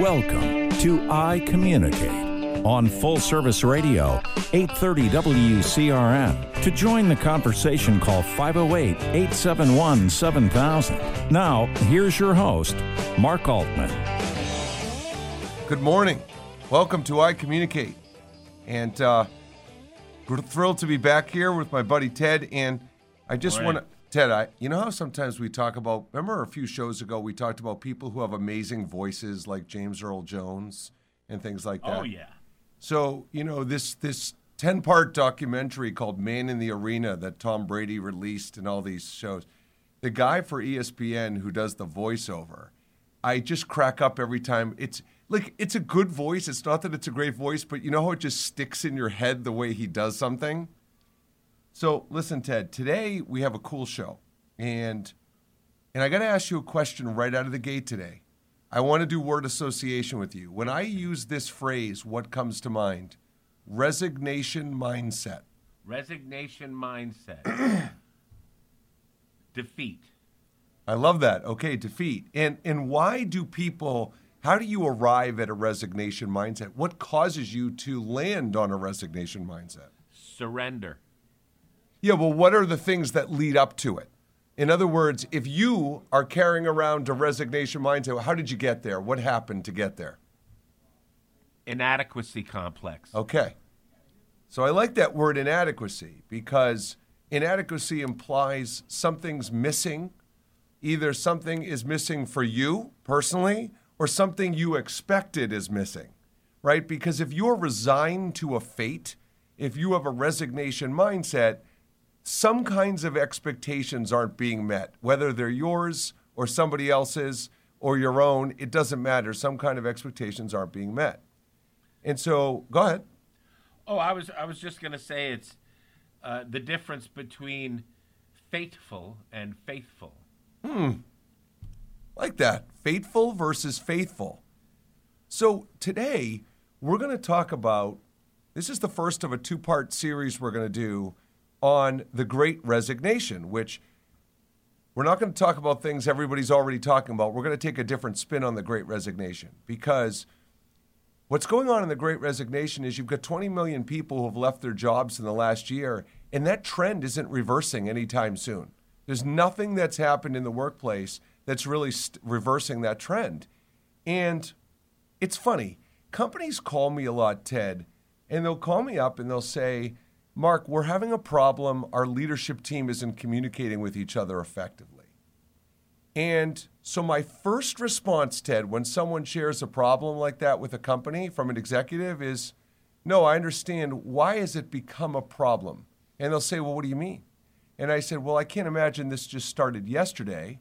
Welcome to I Communicate on Full Service Radio, 830 WCRN. To join the conversation, call 508 871 7000. Now, here's your host, Mark Altman. Good morning. Welcome to I Communicate. And uh, we're thrilled to be back here with my buddy Ted. And I just want to, Ted, I, you know how sometimes we talk about, remember a few shows ago we talked about people who have amazing voices like James Earl Jones and things like that? Oh yeah. So, you know, this this 10-part documentary called Man in the Arena that Tom Brady released and all these shows. The guy for ESPN who does the voiceover, I just crack up every time. It's like it's a good voice. It's not that it's a great voice, but you know how it just sticks in your head the way he does something? So, listen, Ted, today we have a cool show. And and I got to ask you a question right out of the gate today. I want to do word association with you. When I use this phrase, what comes to mind? Resignation mindset. Resignation mindset. Defeat. I love that. Okay, defeat. And and why do people how do you arrive at a resignation mindset? What causes you to land on a resignation mindset? Surrender. Yeah, well, what are the things that lead up to it? In other words, if you are carrying around a resignation mindset, how did you get there? What happened to get there? Inadequacy complex. Okay. So I like that word inadequacy because inadequacy implies something's missing. Either something is missing for you personally or something you expected is missing, right? Because if you're resigned to a fate, if you have a resignation mindset, some kinds of expectations aren't being met, whether they're yours or somebody else's or your own, it doesn't matter. Some kind of expectations aren't being met. And so, go ahead. Oh, I was I was just gonna say it's uh, the difference between fateful and faithful. Hmm. like that faithful versus faithful. So today we're going to talk about this is the first of a two part series we're going to do on the great resignation, which we're not going to talk about things everybody's already talking about. We're going to take a different spin on the great resignation because what's going on in the great resignation is you've got 20 million people who have left their jobs in the last year, and that trend isn't reversing anytime soon. There's nothing that's happened in the workplace that's really st- reversing that trend. And it's funny. Companies call me a lot, Ted, and they'll call me up and they'll say, Mark, we're having a problem. Our leadership team isn't communicating with each other effectively. And so, my first response, Ted, when someone shares a problem like that with a company from an executive is, No, I understand. Why has it become a problem? And they'll say, Well, what do you mean? And I said, Well, I can't imagine this just started yesterday,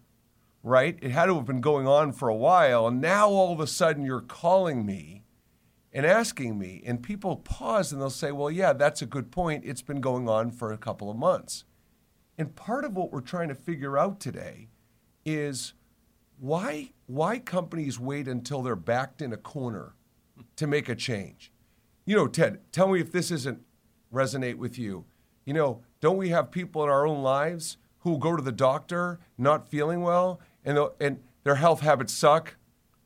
right? It had to have been going on for a while. And now all of a sudden you're calling me and asking me. And people pause and they'll say, Well, yeah, that's a good point. It's been going on for a couple of months. And part of what we're trying to figure out today is why, why companies wait until they're backed in a corner to make a change. You know, Ted, tell me if this isn't resonate with you. You know, don't we have people in our own lives who go to the doctor not feeling well and, and their health habits suck,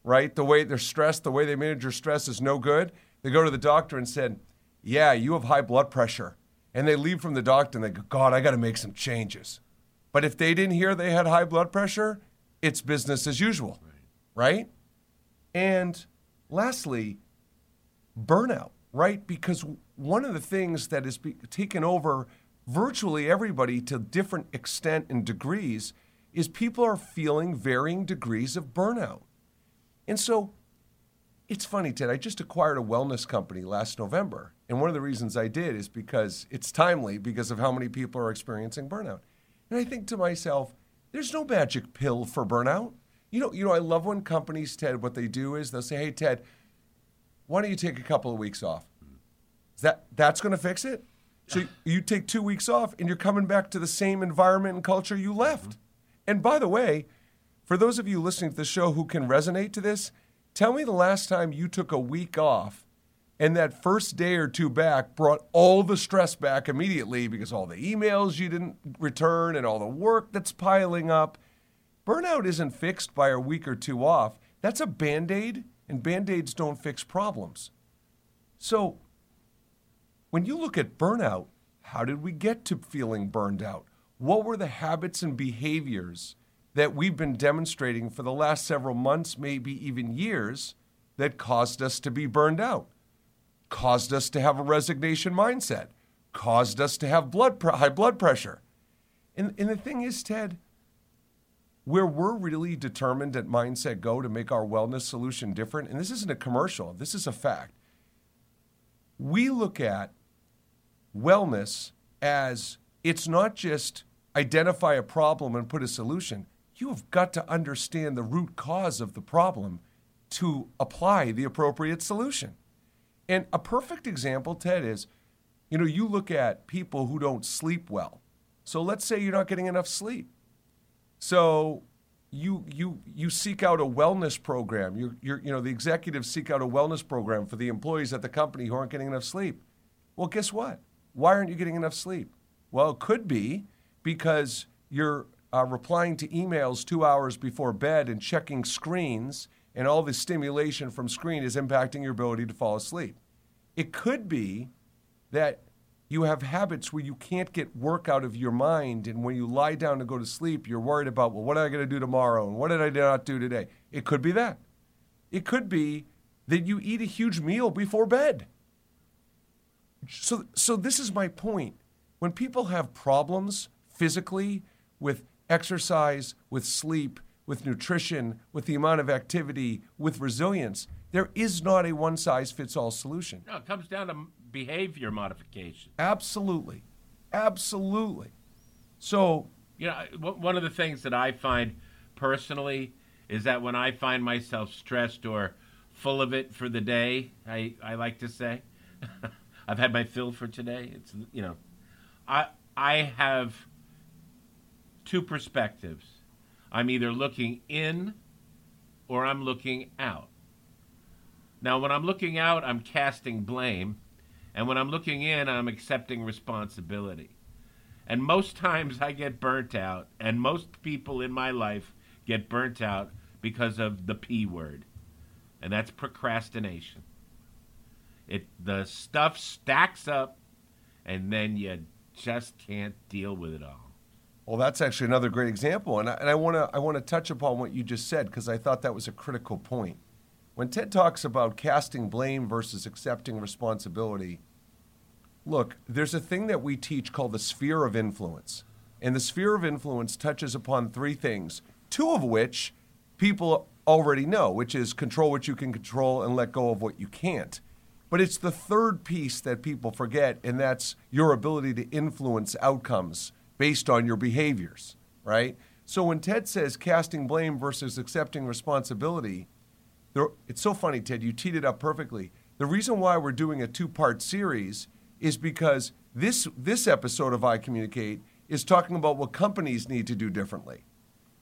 right? The way they're stressed, the way they manage their stress is no good. They go to the doctor and said, "Yeah, you have high blood pressure." And they leave from the doctor and they go, "God, I got to make some changes." But if they didn't hear they had high blood pressure, it's business as usual, right? And lastly, burnout, right? Because one of the things that has taken over virtually everybody to different extent and degrees is people are feeling varying degrees of burnout. And so it's funny, Ted. I just acquired a wellness company last November. And one of the reasons I did is because it's timely because of how many people are experiencing burnout. And I think to myself, there's no magic pill for burnout. You know, you know, I love when companies, Ted, what they do is they'll say, hey, Ted, why don't you take a couple of weeks off? Is that that's going to fix it? So you- you take two weeks off and you're coming back to the same environment and culture you left. And by the way, for those of you listening to the show who can resonate to this, tell me the last time you took a week off and that first day or two back brought all the stress back immediately because all the emails you didn't return and all the work that's piling up. Burnout isn't fixed by a week or two off. That's a band aid, and band aids don't fix problems. So, when you look at burnout, how did we get to feeling burned out? What were the habits and behaviors that we've been demonstrating for the last several months, maybe even years, that caused us to be burned out? Caused us to have a resignation mindset, caused us to have blood pre- high blood pressure. And, and the thing is, Ted, where we're really determined at Mindset Go to make our wellness solution different, and this isn't a commercial, this is a fact. We look at wellness as it's not just identify a problem and put a solution. You have got to understand the root cause of the problem to apply the appropriate solution. And a perfect example, Ted, is you know, you look at people who don't sleep well. So let's say you're not getting enough sleep. So you you you seek out a wellness program. You you you know the executives seek out a wellness program for the employees at the company who aren't getting enough sleep. Well, guess what? Why aren't you getting enough sleep? Well, it could be because you're uh, replying to emails two hours before bed and checking screens, and all the stimulation from screen is impacting your ability to fall asleep. It could be that you have habits where you can't get work out of your mind, and when you lie down to go to sleep, you're worried about, well, what am I going to do tomorrow, and what did I not do today? It could be that. It could be that you eat a huge meal before bed. So, so this is my point. When people have problems physically with exercise, with sleep, with nutrition, with the amount of activity, with resilience, there is not a one size fits all solution. No, it comes down to behavior modification. Absolutely. Absolutely. So, you know, one of the things that I find personally is that when I find myself stressed or full of it for the day, I, I like to say, I've had my fill for today. It's you know, I I have two perspectives. I'm either looking in or I'm looking out. Now, when I'm looking out, I'm casting blame, and when I'm looking in, I'm accepting responsibility. And most times I get burnt out, and most people in my life get burnt out because of the P word, and that's procrastination. It the stuff stacks up, and then you just can't deal with it all. Well, that's actually another great example, and I, and I want to I want to touch upon what you just said because I thought that was a critical point. When Ted talks about casting blame versus accepting responsibility, look, there's a thing that we teach called the sphere of influence, and the sphere of influence touches upon three things, two of which people already know, which is control what you can control and let go of what you can't. But it's the third piece that people forget, and that's your ability to influence outcomes based on your behaviors, right? So when Ted says casting blame versus accepting responsibility, there, it's so funny, Ted, you teed it up perfectly. The reason why we're doing a two part series is because this, this episode of I Communicate is talking about what companies need to do differently.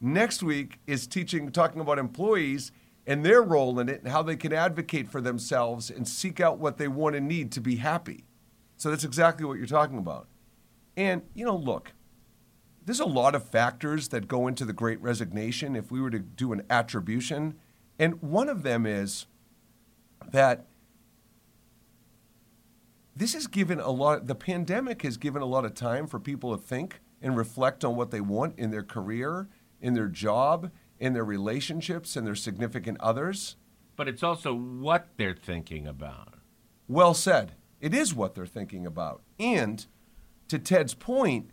Next week is teaching, talking about employees and their role in it and how they can advocate for themselves and seek out what they want and need to be happy. So that's exactly what you're talking about. And, you know, look, there's a lot of factors that go into the great resignation if we were to do an attribution. And one of them is that this has given a lot, the pandemic has given a lot of time for people to think and reflect on what they want in their career, in their job, in their relationships and their significant others. But it's also what they're thinking about. Well said. It is what they're thinking about. And to Ted's point,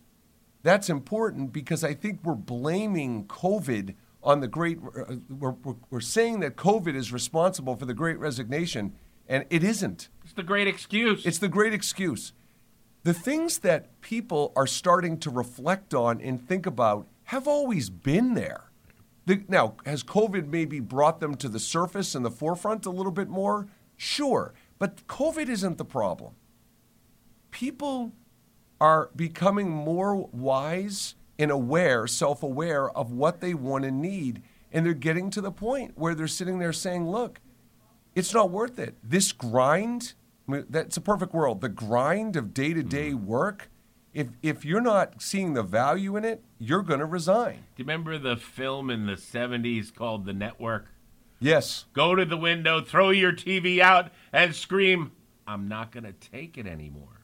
that's important because I think we're blaming COVID on the great, uh, we're, we're, we're saying that COVID is responsible for the great resignation, and it isn't. It's the great excuse. It's the great excuse. The things that people are starting to reflect on and think about have always been there. The, now, has COVID maybe brought them to the surface and the forefront a little bit more? Sure. But COVID isn't the problem. People are becoming more wise and aware, self aware of what they want and need. And they're getting to the point where they're sitting there saying, look, it's not worth it. This grind, I mean, that's a perfect world. The grind of day to day work if if you're not seeing the value in it, you're going to resign. Do you remember the film in the 70s called The Network? Yes. Go to the window, throw your TV out, and scream, I'm not going to take it anymore.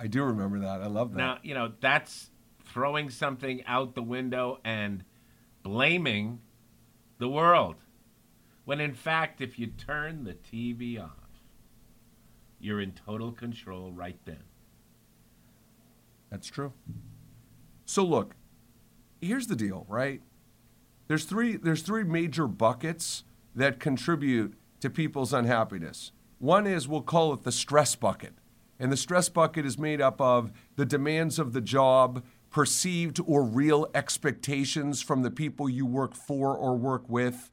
I do remember that. I love that. Now, you know, that's throwing something out the window and blaming the world. When in fact, if you turn the TV off, you're in total control right then. That's true. So look, here's the deal, right? There's three there's three major buckets that contribute to people's unhappiness. One is we'll call it the stress bucket. And the stress bucket is made up of the demands of the job, perceived or real expectations from the people you work for or work with,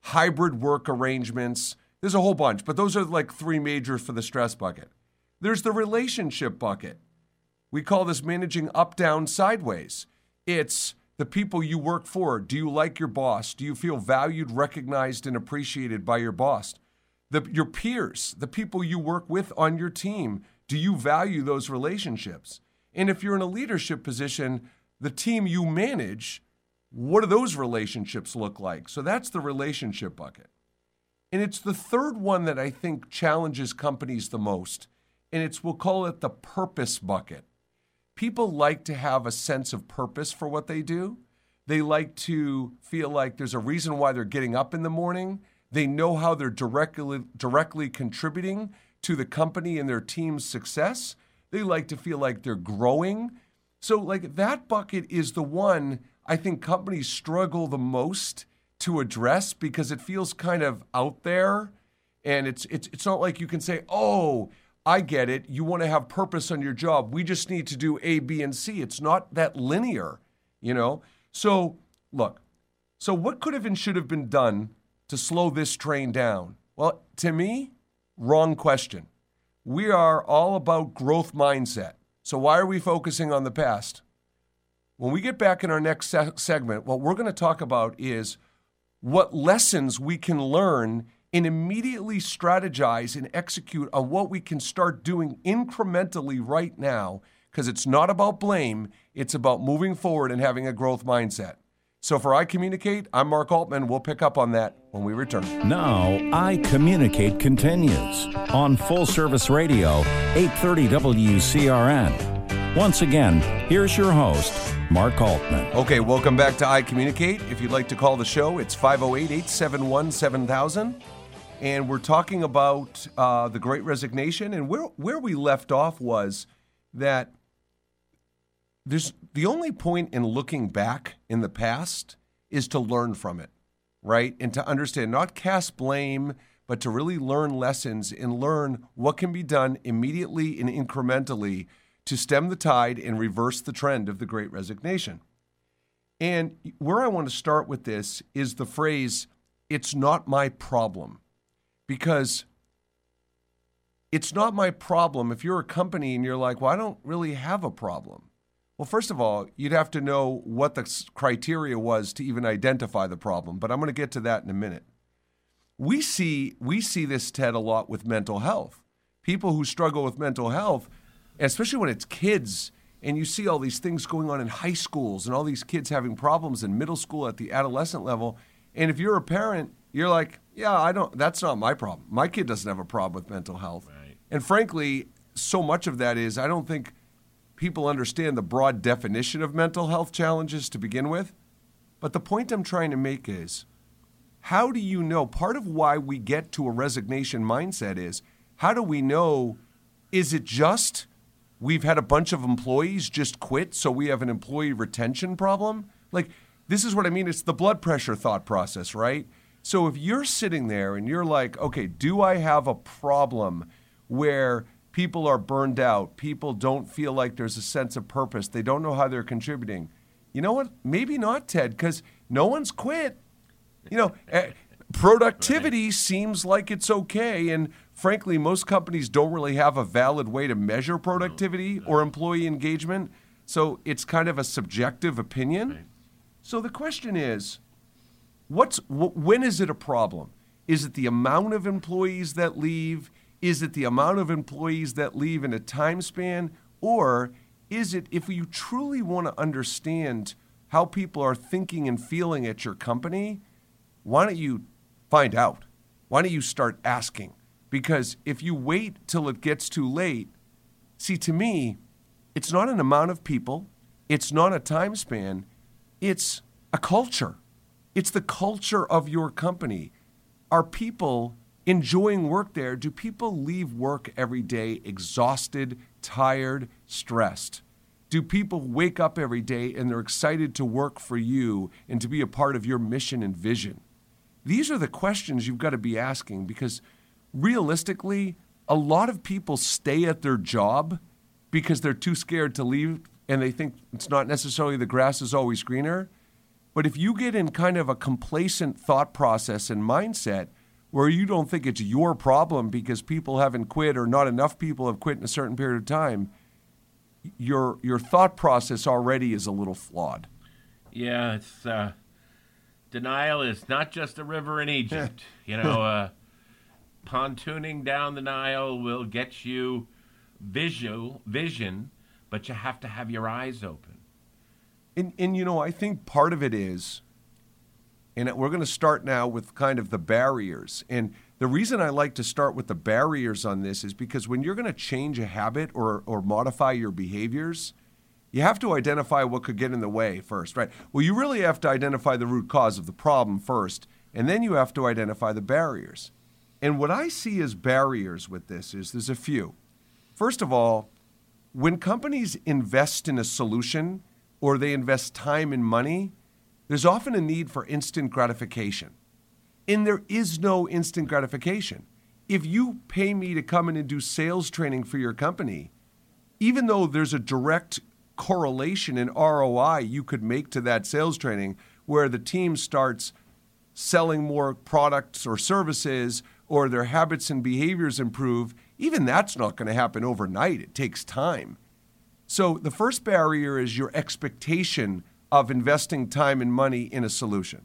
hybrid work arrangements. There's a whole bunch, but those are like three major for the stress bucket. There's the relationship bucket. We call this managing up, down, sideways. It's the people you work for. Do you like your boss? Do you feel valued, recognized, and appreciated by your boss? The, your peers, the people you work with on your team, do you value those relationships? And if you're in a leadership position, the team you manage, what do those relationships look like? So that's the relationship bucket. And it's the third one that I think challenges companies the most. And it's, we'll call it the purpose bucket people like to have a sense of purpose for what they do. They like to feel like there's a reason why they're getting up in the morning. They know how they're directly directly contributing to the company and their team's success. They like to feel like they're growing. So like that bucket is the one I think companies struggle the most to address because it feels kind of out there and it's it's it's not like you can say, "Oh, I get it. You want to have purpose on your job. We just need to do A, B, and C. It's not that linear, you know? So, look, so what could have and should have been done to slow this train down? Well, to me, wrong question. We are all about growth mindset. So, why are we focusing on the past? When we get back in our next se- segment, what we're going to talk about is what lessons we can learn and immediately strategize and execute on what we can start doing incrementally right now because it's not about blame, it's about moving forward and having a growth mindset. So for I Communicate, I'm Mark Altman. We'll pick up on that when we return. Now, I Communicate continues on Full Service Radio, 830 WCRN. Once again, here's your host, Mark Altman. Okay, welcome back to I Communicate. If you'd like to call the show, it's 508 871 7000 and we're talking about uh, the Great Resignation. And where where we left off was that there's the only point in looking back in the past is to learn from it, right, and to understand, not cast blame, but to really learn lessons and learn what can be done immediately and incrementally to stem the tide and reverse the trend of the Great Resignation. And where I want to start with this is the phrase, it's not my problem because it's not my problem if you're a company and you're like, well, I don't really have a problem. Well, first of all, you'd have to know what the criteria was to even identify the problem, but I'm going to get to that in a minute. We see we see this Ted a lot with mental health. People who struggle with mental health, especially when it's kids and you see all these things going on in high schools and all these kids having problems in middle school at the adolescent level, and if you're a parent, you're like, yeah, I don't. That's not my problem. My kid doesn't have a problem with mental health. Right. And frankly, so much of that is I don't think people understand the broad definition of mental health challenges to begin with. But the point I'm trying to make is how do you know? Part of why we get to a resignation mindset is how do we know? Is it just we've had a bunch of employees just quit, so we have an employee retention problem? Like, this is what I mean. It's the blood pressure thought process, right? So if you're sitting there and you're like, okay, do I have a problem where people are burned out, people don't feel like there's a sense of purpose, they don't know how they're contributing? You know what? Maybe not, Ted, because no one's quit. You know, eh, productivity right. seems like it's okay. And frankly, most companies don't really have a valid way to measure productivity no, no. or employee engagement. So it's kind of a subjective opinion. Right. So the question is, What's when is it a problem? Is it the amount of employees that leave? Is it the amount of employees that leave in a time span? Or is it if you truly want to understand how people are thinking and feeling at your company, why don't you find out? Why don't you start asking? Because if you wait till it gets too late, see, to me, it's not an amount of people, it's not a time span, it's a culture. It's the culture of your company. Are people enjoying work there? Do people leave work every day exhausted, tired, stressed? Do people wake up every day and they're excited to work for you and to be a part of your mission and vision? These are the questions you've got to be asking because realistically, a lot of people stay at their job because they're too scared to leave and they think it's not necessarily the grass is always greener. But if you get in kind of a complacent thought process and mindset where you don't think it's your problem because people haven't quit or not enough people have quit in a certain period of time, your your thought process already is a little flawed. Yeah, it's uh, denial is not just a river in Egypt. you know, uh, pontooning down the Nile will get you visual vision, but you have to have your eyes open. And, and you know, I think part of it is, and we're going to start now with kind of the barriers. And the reason I like to start with the barriers on this is because when you're going to change a habit or, or modify your behaviors, you have to identify what could get in the way first, right? Well, you really have to identify the root cause of the problem first, and then you have to identify the barriers. And what I see as barriers with this is there's a few. First of all, when companies invest in a solution, or they invest time and money, there's often a need for instant gratification. And there is no instant gratification. If you pay me to come in and do sales training for your company, even though there's a direct correlation in ROI you could make to that sales training where the team starts selling more products or services or their habits and behaviors improve, even that's not going to happen overnight. It takes time. So the first barrier is your expectation of investing time and money in a solution.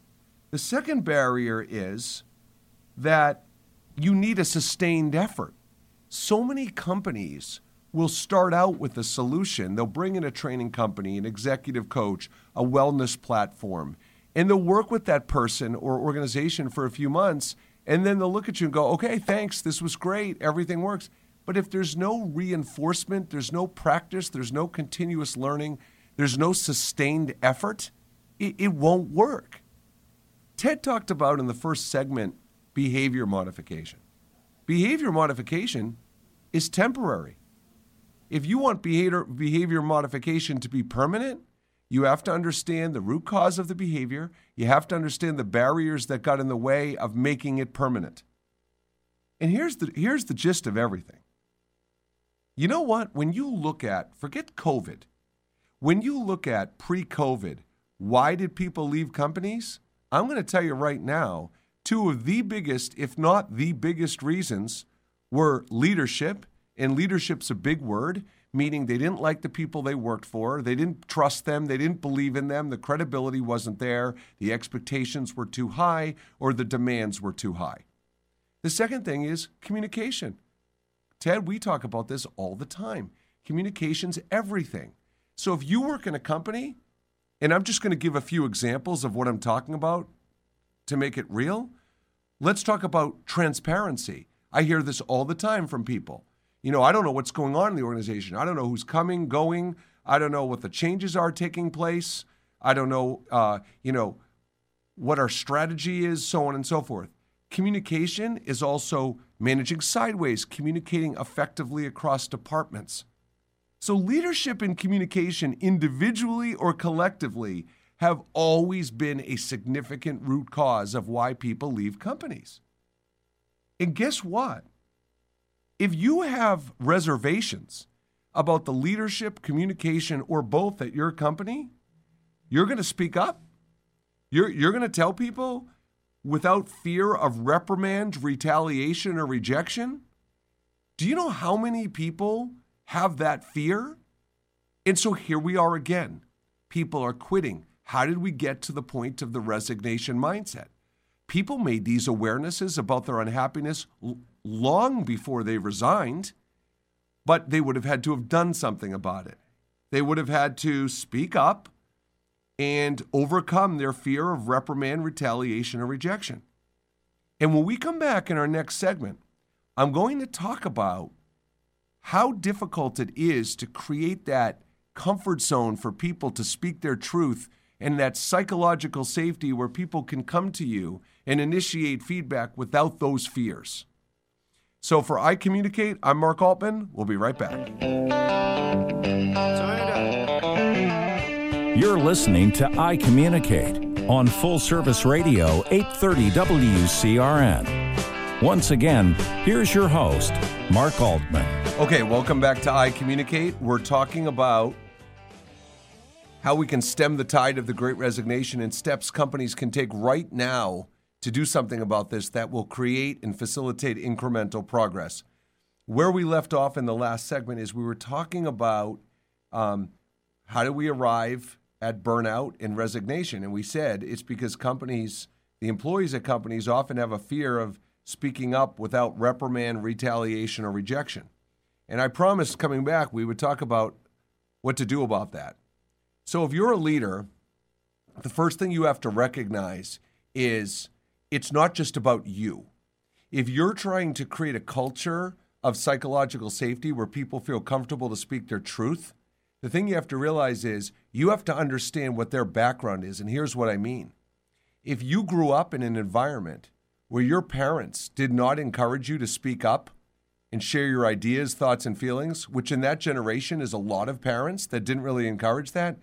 The second barrier is that you need a sustained effort. So many companies will start out with a solution. They'll bring in a training company, an executive coach, a wellness platform, and they'll work with that person or organization for a few months. And then they'll look at you and go, okay, thanks, this was great, everything works. But if there's no reinforcement, there's no practice, there's no continuous learning, there's no sustained effort, it, it won't work. Ted talked about in the first segment behavior modification. Behavior modification is temporary. If you want behavior, behavior modification to be permanent, you have to understand the root cause of the behavior. You have to understand the barriers that got in the way of making it permanent. And here's the, here's the gist of everything you know what? When you look at, forget COVID, when you look at pre COVID, why did people leave companies? I'm going to tell you right now, two of the biggest, if not the biggest reasons were leadership, and leadership's a big word, meaning they didn't like the people they worked for, they didn't trust them, they didn't believe in them, the credibility wasn't there, the expectations were too high, or the demands were too high. The second thing is communication. Ted, we talk about this all the time. Communication's everything. So if you work in a company, and I'm just going to give a few examples of what I'm talking about to make it real, let's talk about transparency. I hear this all the time from people. You know, I don't know what's going on in the organization. I don't know who's coming, going. I don't know what the changes are taking place. I don't know, uh, you know, what our strategy is, so on and so forth. Communication is also managing sideways, communicating effectively across departments. So, leadership and communication, individually or collectively, have always been a significant root cause of why people leave companies. And guess what? If you have reservations about the leadership, communication, or both at your company, you're going to speak up. You're, you're going to tell people without fear of reprimand, retaliation, or rejection? Do you know how many people have that fear? And so here we are again. People are quitting. How did we get to the point of the resignation mindset? People made these awarenesses about their unhappiness long before they resigned, but they would have had to have done something about it. they would have had to speak up and overcome their fear of reprimand, retaliation, or rejection. And when we come back in our next segment, I'm going to talk about how difficult it is to create that comfort zone for people to speak their truth and that psychological safety where people can come to you and initiate feedback without those fears. So for I Communicate, I'm Mark Altman. We'll be right back. You're listening to I Communicate on Full Service Radio 830 WCRN. Once again, here's your host, Mark Altman. Okay, welcome back to I Communicate. We're talking about how we can stem the tide of the great resignation and steps companies can take right now to do something about this that will create and facilitate incremental progress. Where we left off in the last segment is we were talking about um, how do we arrive at burnout and resignation. And we said it's because companies, the employees at companies often have a fear of speaking up without reprimand, retaliation, or rejection. And I promised coming back we would talk about what to do about that. So if you're a leader, the first thing you have to recognize is it's not just about you. If you're trying to create a culture of psychological safety where people feel comfortable to speak their truth, the thing you have to realize is you have to understand what their background is. And here's what I mean. If you grew up in an environment where your parents did not encourage you to speak up and share your ideas, thoughts, and feelings, which in that generation is a lot of parents that didn't really encourage that,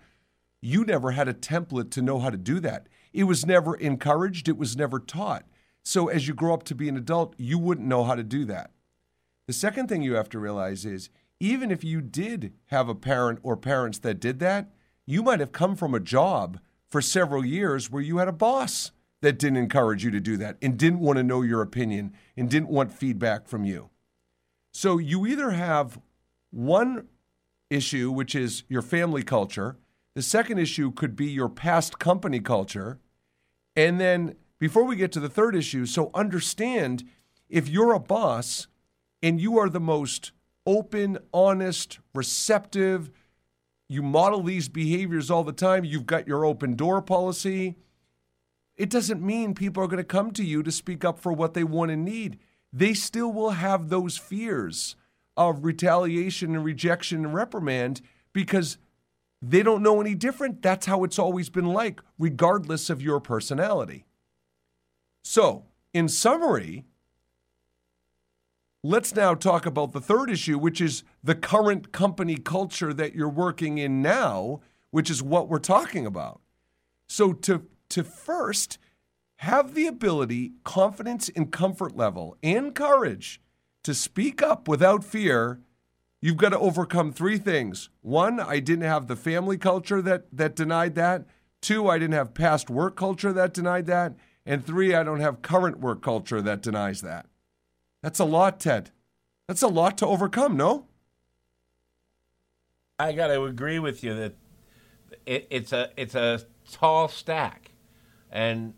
you never had a template to know how to do that. It was never encouraged, it was never taught. So as you grow up to be an adult, you wouldn't know how to do that. The second thing you have to realize is even if you did have a parent or parents that did that, you might have come from a job for several years where you had a boss that didn't encourage you to do that and didn't want to know your opinion and didn't want feedback from you. So you either have one issue, which is your family culture, the second issue could be your past company culture, and then before we get to the third issue, so understand if you're a boss and you are the most open, honest, receptive, you model these behaviors all the time, you've got your open door policy. It doesn't mean people are going to come to you to speak up for what they want and need. They still will have those fears of retaliation and rejection and reprimand because they don't know any different. That's how it's always been like, regardless of your personality. So, in summary, let's now talk about the third issue, which is the current company culture that you're working in now, which is what we're talking about. So, to, to first have the ability, confidence, and comfort level and courage to speak up without fear You've got to overcome three things. One, I didn't have the family culture that, that denied that. Two, I didn't have past work culture that denied that. And three, I don't have current work culture that denies that. That's a lot, Ted. That's a lot to overcome, no? I got to agree with you that it, it's a it's a tall stack, and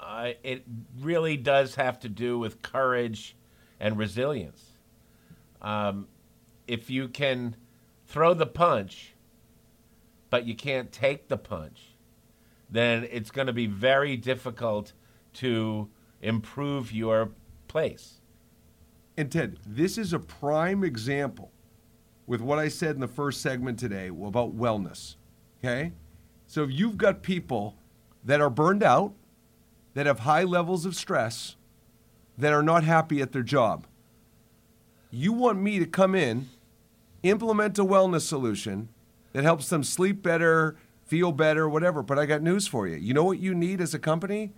uh, it really does have to do with courage and resilience. Um, if you can throw the punch, but you can't take the punch, then it's going to be very difficult to improve your place. And Ted, this is a prime example with what I said in the first segment today about wellness. Okay? So if you've got people that are burned out, that have high levels of stress, that are not happy at their job, you want me to come in implement a wellness solution that helps them sleep better, feel better, whatever. But I got news for you. You know what you need as a company?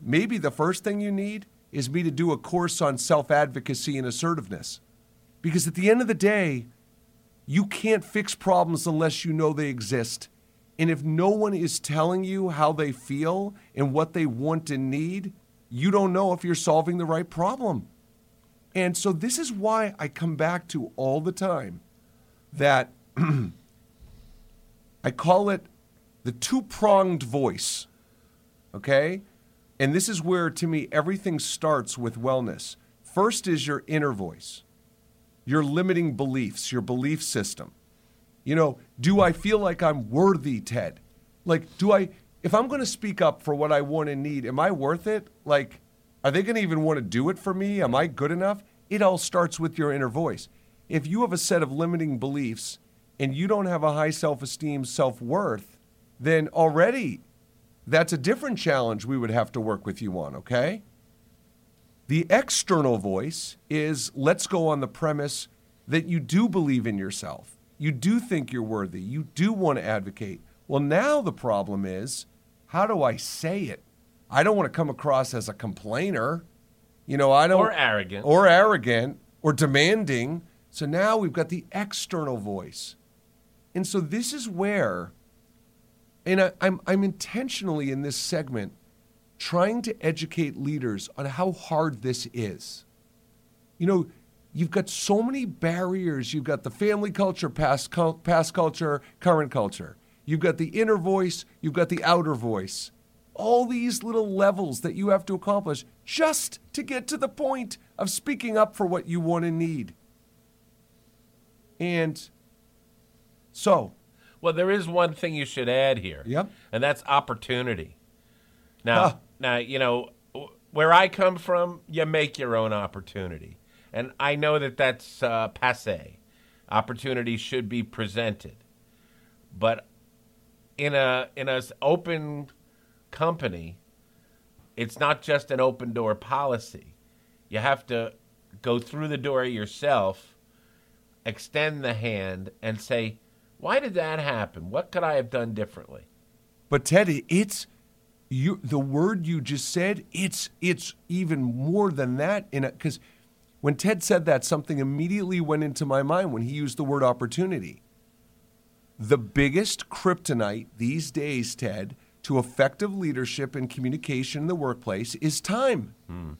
Maybe the first thing you need is me to do a course on self advocacy and assertiveness. Because at the end of the day, you can't fix problems unless you know they exist. And if no one is telling you how they feel and what they want and need, you don't know if you're solving the right problem. And so, this is why I come back to all the time that I call it the two pronged voice. Okay? And this is where, to me, everything starts with wellness. First is your inner voice, your limiting beliefs, your belief system. You know, do I feel like I'm worthy, Ted? Like, do I, if I'm going to speak up for what I want and need, am I worth it? Like, are they going to even want to do it for me? Am I good enough? It all starts with your inner voice. If you have a set of limiting beliefs and you don't have a high self esteem, self worth, then already that's a different challenge we would have to work with you on, okay? The external voice is let's go on the premise that you do believe in yourself. You do think you're worthy. You do want to advocate. Well, now the problem is how do I say it? I don't want to come across as a complainer. You know, I don't. Or arrogant. Or arrogant or demanding. So now we've got the external voice. And so this is where, and I, I'm, I'm intentionally in this segment trying to educate leaders on how hard this is. You know, you've got so many barriers. You've got the family culture, past, past culture, current culture. You've got the inner voice, you've got the outer voice. All these little levels that you have to accomplish just to get to the point of speaking up for what you want and need. And so. Well, there is one thing you should add here. Yep. And that's opportunity. Now, huh. now you know where I come from. You make your own opportunity, and I know that that's uh, passe. Opportunity should be presented, but in a in a open company, it's not just an open door policy. You have to go through the door yourself, extend the hand, and say, "Why did that happen? What could I have done differently?" But Teddy, it's you the word you just said it's it's even more than that in because when ted said that something immediately went into my mind when he used the word opportunity. The biggest kryptonite these days ted to effective leadership and communication in the workplace is time. Hmm.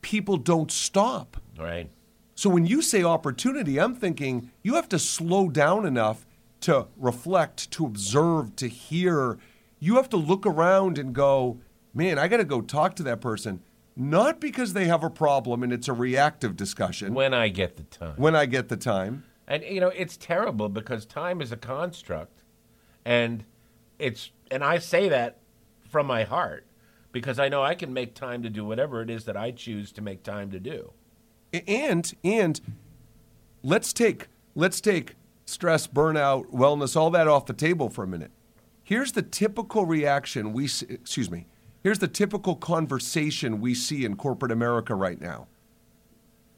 people don't stop. Right. So when you say opportunity i'm thinking you have to slow down enough to reflect to observe to hear. You have to look around and go, man, I got to go talk to that person. Not because they have a problem and it's a reactive discussion. When I get the time. When I get the time. And, you know, it's terrible because time is a construct. And it's, and I say that from my heart because I know I can make time to do whatever it is that I choose to make time to do. And, and let's take, let's take stress, burnout, wellness, all that off the table for a minute. Here's the typical reaction we excuse me. Here's the typical conversation we see in corporate America right now.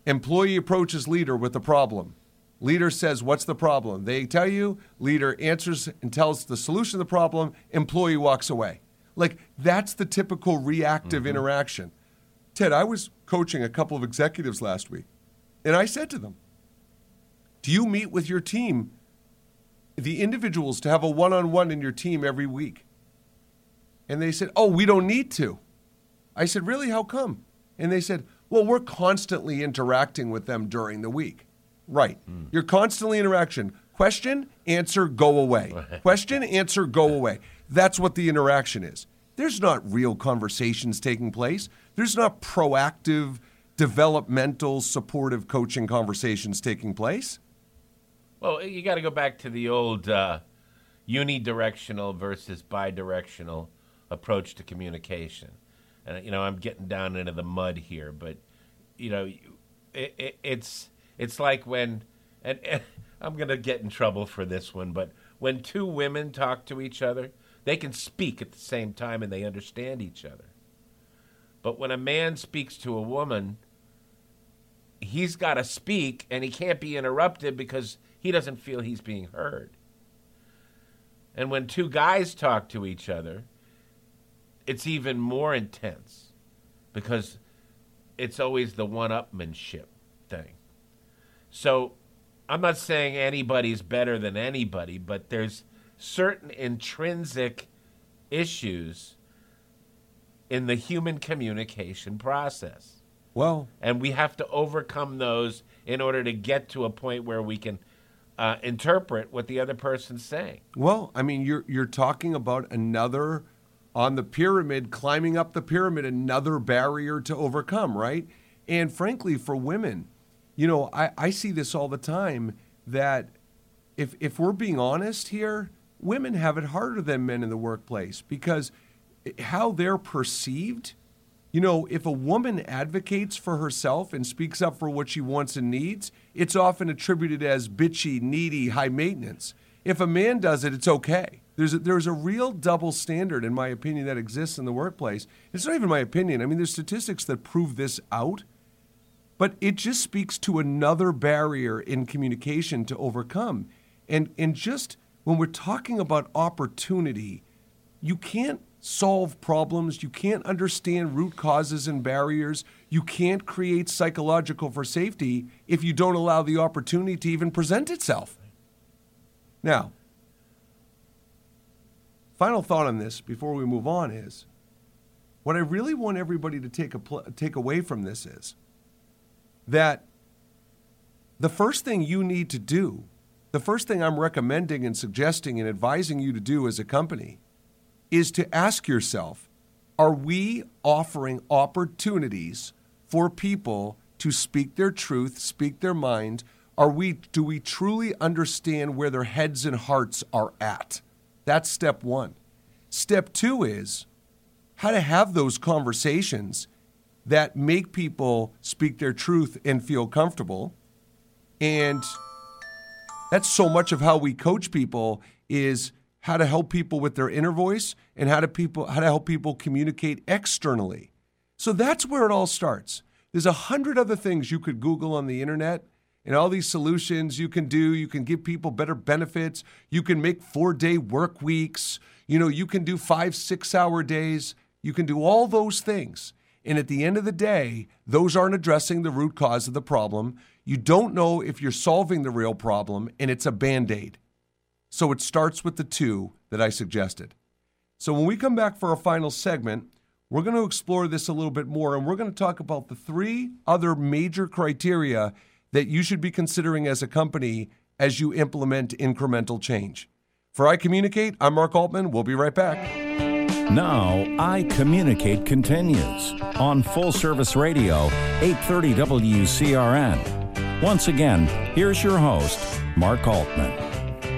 Employee approaches leader with a problem. Leader says, What's the problem? They tell you, leader answers and tells the solution to the problem, employee walks away. Like, that's the typical reactive mm-hmm. interaction. Ted, I was coaching a couple of executives last week, and I said to them, Do you meet with your team the individuals to have a one on one in your team every week. And they said, Oh, we don't need to. I said, Really? How come? And they said, Well, we're constantly interacting with them during the week. Right. Mm. You're constantly interaction. Question, answer, go away. Question, answer, go away. That's what the interaction is. There's not real conversations taking place. There's not proactive, developmental, supportive coaching conversations taking place. Well, you got to go back to the old uh, unidirectional versus bidirectional approach to communication. And you know, I'm getting down into the mud here, but you know, it, it, it's it's like when, and, and I'm to get in trouble for this one, but when two women talk to each other, they can speak at the same time and they understand each other. But when a man speaks to a woman, he's got to speak and he can't be interrupted because he doesn't feel he's being heard. And when two guys talk to each other, it's even more intense because it's always the one upmanship thing. So I'm not saying anybody's better than anybody, but there's certain intrinsic issues in the human communication process. Well, and we have to overcome those in order to get to a point where we can uh, interpret what the other person's saying. Well, I mean, you're you're talking about another on the pyramid, climbing up the pyramid, another barrier to overcome, right? And frankly, for women, you know, I, I see this all the time that if if we're being honest here, women have it harder than men in the workplace because how they're perceived. You know, if a woman advocates for herself and speaks up for what she wants and needs, it's often attributed as bitchy, needy, high maintenance. If a man does it, it's okay. There's a, there's a real double standard, in my opinion, that exists in the workplace. It's not even my opinion. I mean, there's statistics that prove this out, but it just speaks to another barrier in communication to overcome. And, and just when we're talking about opportunity, you can't solve problems. You can't understand root causes and barriers. You can't create psychological for safety if you don't allow the opportunity to even present itself. Now, final thought on this before we move on is what I really want everybody to take, a pl- take away from this is that the first thing you need to do, the first thing I'm recommending and suggesting and advising you to do as a company is to ask yourself are we offering opportunities for people to speak their truth, speak their mind? Are we do we truly understand where their heads and hearts are at? That's step 1. Step 2 is how to have those conversations that make people speak their truth and feel comfortable. And that's so much of how we coach people is how to help people with their inner voice and how to people how to help people communicate externally. So that's where it all starts. There's a hundred other things you could Google on the internet and all these solutions you can do. You can give people better benefits. You can make four day work weeks. You know, you can do five, six hour days. You can do all those things. And at the end of the day, those aren't addressing the root cause of the problem. You don't know if you're solving the real problem, and it's a band aid. So it starts with the two that I suggested. So when we come back for our final segment, we're going to explore this a little bit more, and we're going to talk about the three other major criteria that you should be considering as a company as you implement incremental change. For I Communicate, I'm Mark Altman. We'll be right back. Now, I Communicate continues on Full Service Radio, 830 WCRN. Once again, here's your host, Mark Altman.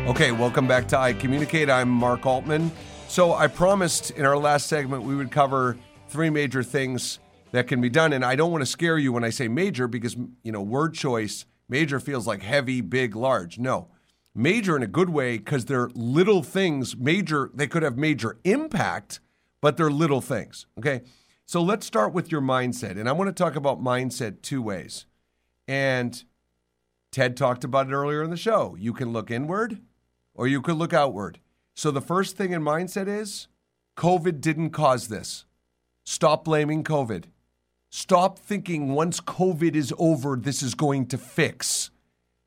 Okay, welcome back to I Communicate. I'm Mark Altman. So, I promised in our last segment we would cover three major things that can be done. And I don't want to scare you when I say major because, you know, word choice, major feels like heavy, big, large. No major in a good way because they're little things major they could have major impact but they're little things. Okay. So let's start with your mindset. And I want to talk about mindset two ways. And Ted talked about it earlier in the show. You can look inward or you could look outward. So the first thing in mindset is COVID didn't cause this. Stop blaming COVID. Stop thinking once COVID is over, this is going to fix.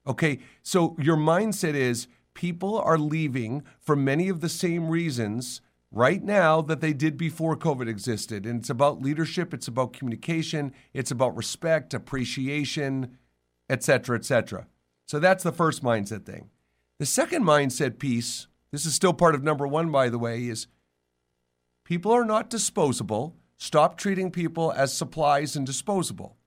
Okay, so your mindset is people are leaving for many of the same reasons right now that they did before COVID existed. And it's about leadership, it's about communication, it's about respect, appreciation, et cetera, et cetera. So that's the first mindset thing. The second mindset piece, this is still part of number one, by the way, is people are not disposable. Stop treating people as supplies and disposable.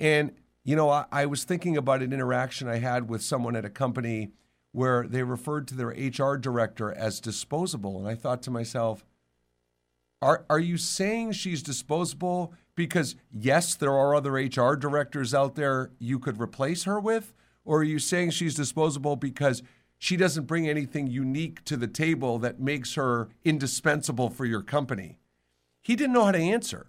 And, you know, I, I was thinking about an interaction I had with someone at a company where they referred to their HR director as disposable. And I thought to myself, are, are you saying she's disposable because, yes, there are other HR directors out there you could replace her with? Or are you saying she's disposable because she doesn't bring anything unique to the table that makes her indispensable for your company? He didn't know how to answer.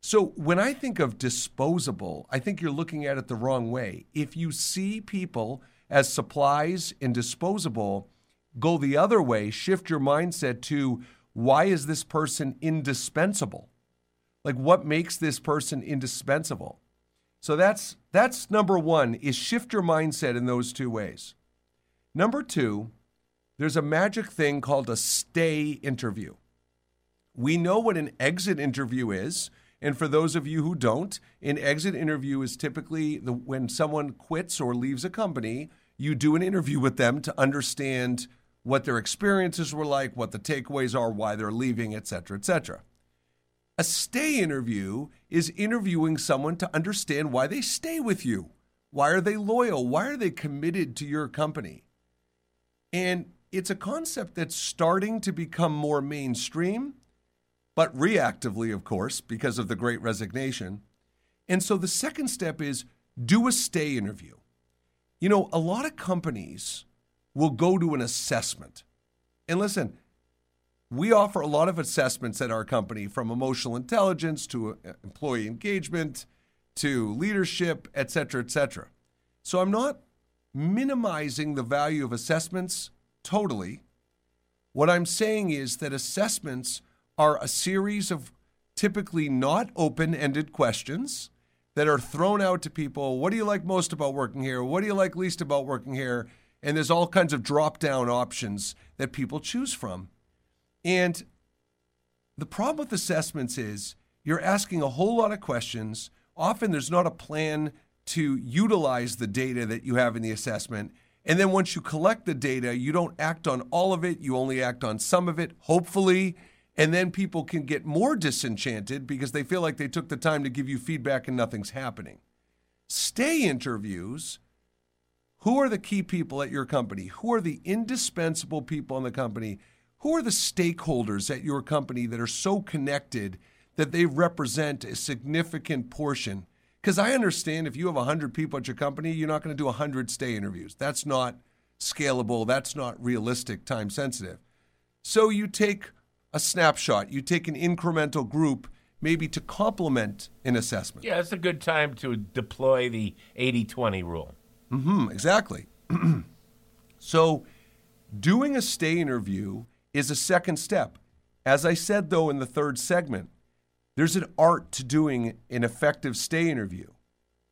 So when I think of disposable, I think you're looking at it the wrong way. If you see people as supplies and disposable, go the other way, shift your mindset to why is this person indispensable? Like what makes this person indispensable? So that's that's number 1 is shift your mindset in those two ways. Number 2, there's a magic thing called a stay interview. We know what an exit interview is. And for those of you who don't, an exit interview is typically the, when someone quits or leaves a company, you do an interview with them to understand what their experiences were like, what the takeaways are, why they're leaving, et cetera, et cetera. A stay interview is interviewing someone to understand why they stay with you. Why are they loyal? Why are they committed to your company? And it's a concept that's starting to become more mainstream, but reactively, of course, because of the great resignation. And so the second step is do a stay interview. You know, a lot of companies will go to an assessment. And listen, we offer a lot of assessments at our company from emotional intelligence to uh, employee engagement to leadership, et cetera, et cetera. So I'm not minimizing the value of assessments totally. What I'm saying is that assessments are a series of typically not open ended questions that are thrown out to people. What do you like most about working here? What do you like least about working here? And there's all kinds of drop down options that people choose from. And the problem with assessments is you're asking a whole lot of questions. Often there's not a plan to utilize the data that you have in the assessment. And then once you collect the data, you don't act on all of it, you only act on some of it, hopefully. And then people can get more disenchanted because they feel like they took the time to give you feedback and nothing's happening. Stay interviews. Who are the key people at your company? Who are the indispensable people in the company? Who are the stakeholders at your company that are so connected that they represent a significant portion because I understand if you have 100 people at your company, you're not going to do 100 stay interviews. That's not scalable. That's not realistic, time sensitive. So you take a snapshot, you take an incremental group, maybe to complement an assessment. Yeah, it's a good time to deploy the 80 20 rule. Mm-hmm, exactly. so doing a stay interview is a second step. As I said, though, in the third segment, there's an art to doing an effective stay interview.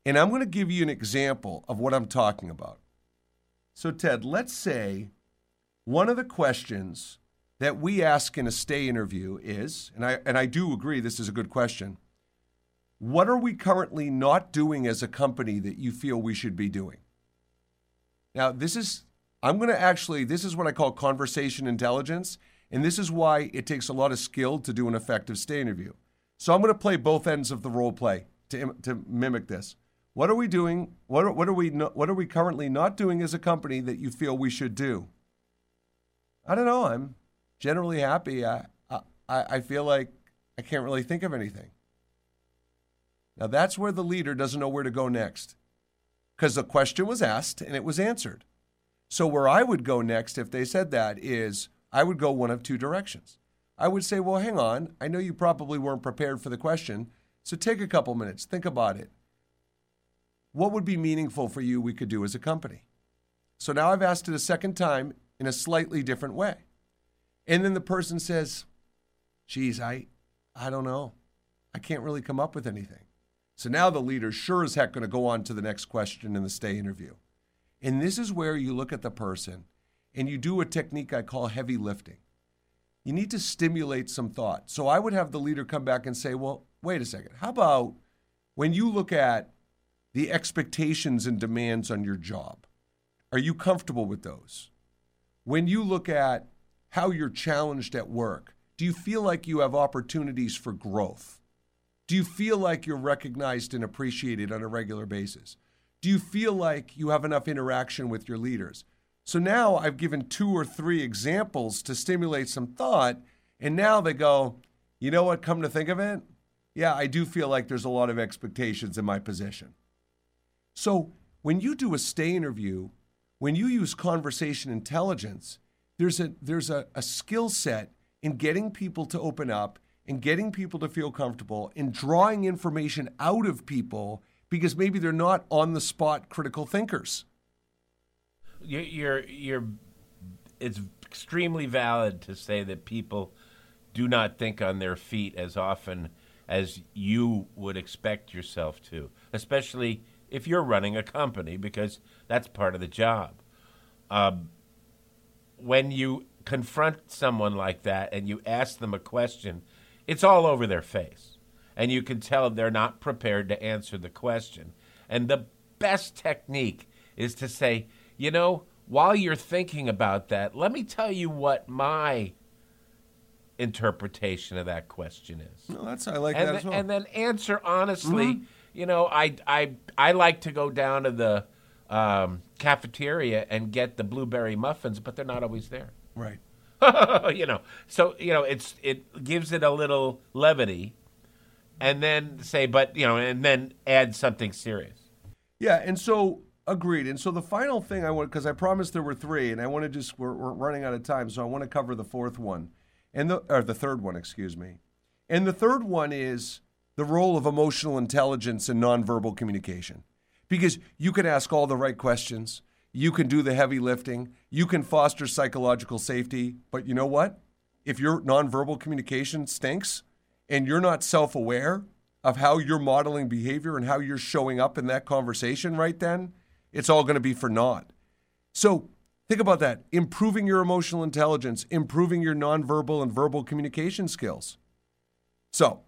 And I'm going to give you an example of what I'm talking about. So, Ted, let's say one of the questions that we ask in a stay interview is, and I, and I do agree this is a good question what are we currently not doing as a company that you feel we should be doing? Now, this is, I'm going to actually, this is what I call conversation intelligence. And this is why it takes a lot of skill to do an effective stay interview. So I'm going to play both ends of the role play to, to mimic this. What are we doing? What are, what are we no, what are we currently not doing as a company that you feel we should do? I don't know. I'm generally happy. I, I, I feel like I can't really think of anything. Now that's where the leader doesn't know where to go next. Because the question was asked and it was answered. So where I would go next if they said that is I would go one of two directions. I would say, well, hang on. I know you probably weren't prepared for the question. So take a couple minutes, think about it. What would be meaningful for you we could do as a company? So now I've asked it a second time in a slightly different way. And then the person says, geez, I, I don't know. I can't really come up with anything. So now the leader's sure as heck going to go on to the next question in the stay interview. And this is where you look at the person and you do a technique I call heavy lifting you need to stimulate some thought. So I would have the leader come back and say, well, wait a second. How about when you look at the expectations and demands on your job, are you comfortable with those? When you look at how you're challenged at work, do you feel like you have opportunities for growth? Do you feel like you're recognized and appreciated on a regular basis? Do you feel like you have enough interaction with your leaders? So now I've given two or three examples to stimulate some thought. And now they go, you know what, come to think of it? Yeah, I do feel like there's a lot of expectations in my position. So when you do a stay interview, when you use conversation intelligence, there's a there's a, a skill set in getting people to open up and getting people to feel comfortable and drawing information out of people because maybe they're not on the spot critical thinkers you're you're it's extremely valid to say that people do not think on their feet as often as you would expect yourself to, especially if you're running a company, because that's part of the job. Um, when you confront someone like that and you ask them a question, it's all over their face. And you can tell they're not prepared to answer the question. And the best technique is to say, you know, while you're thinking about that, let me tell you what my interpretation of that question is. No, that's I like and that then, as well. And then answer honestly. Mm-hmm. You know, I I I like to go down to the um, cafeteria and get the blueberry muffins, but they're not always there. Right. you know, so you know, it's it gives it a little levity, and then say, but you know, and then add something serious. Yeah, and so agreed. And so the final thing I want, because I promised there were three, and I want to just we're, we're running out of time, so I want to cover the fourth one, and the or the third one, excuse me. And the third one is the role of emotional intelligence in nonverbal communication, because you can ask all the right questions, you can do the heavy lifting, you can foster psychological safety, but you know what? If your nonverbal communication stinks and you're not self-aware of how you're modeling behavior and how you're showing up in that conversation right then, it's all going to be for naught. So think about that improving your emotional intelligence, improving your nonverbal and verbal communication skills. So,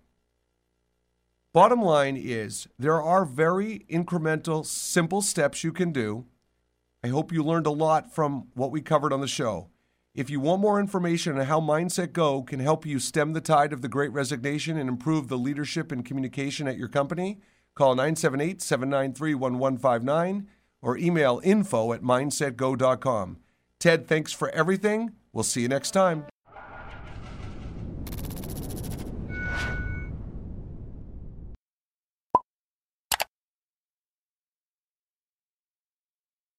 bottom line is there are very incremental, simple steps you can do. I hope you learned a lot from what we covered on the show. If you want more information on how Mindset Go can help you stem the tide of the great resignation and improve the leadership and communication at your company, call 978 793 1159 or email info at mindsetgo.com. Ted, thanks for everything. We'll see you next time.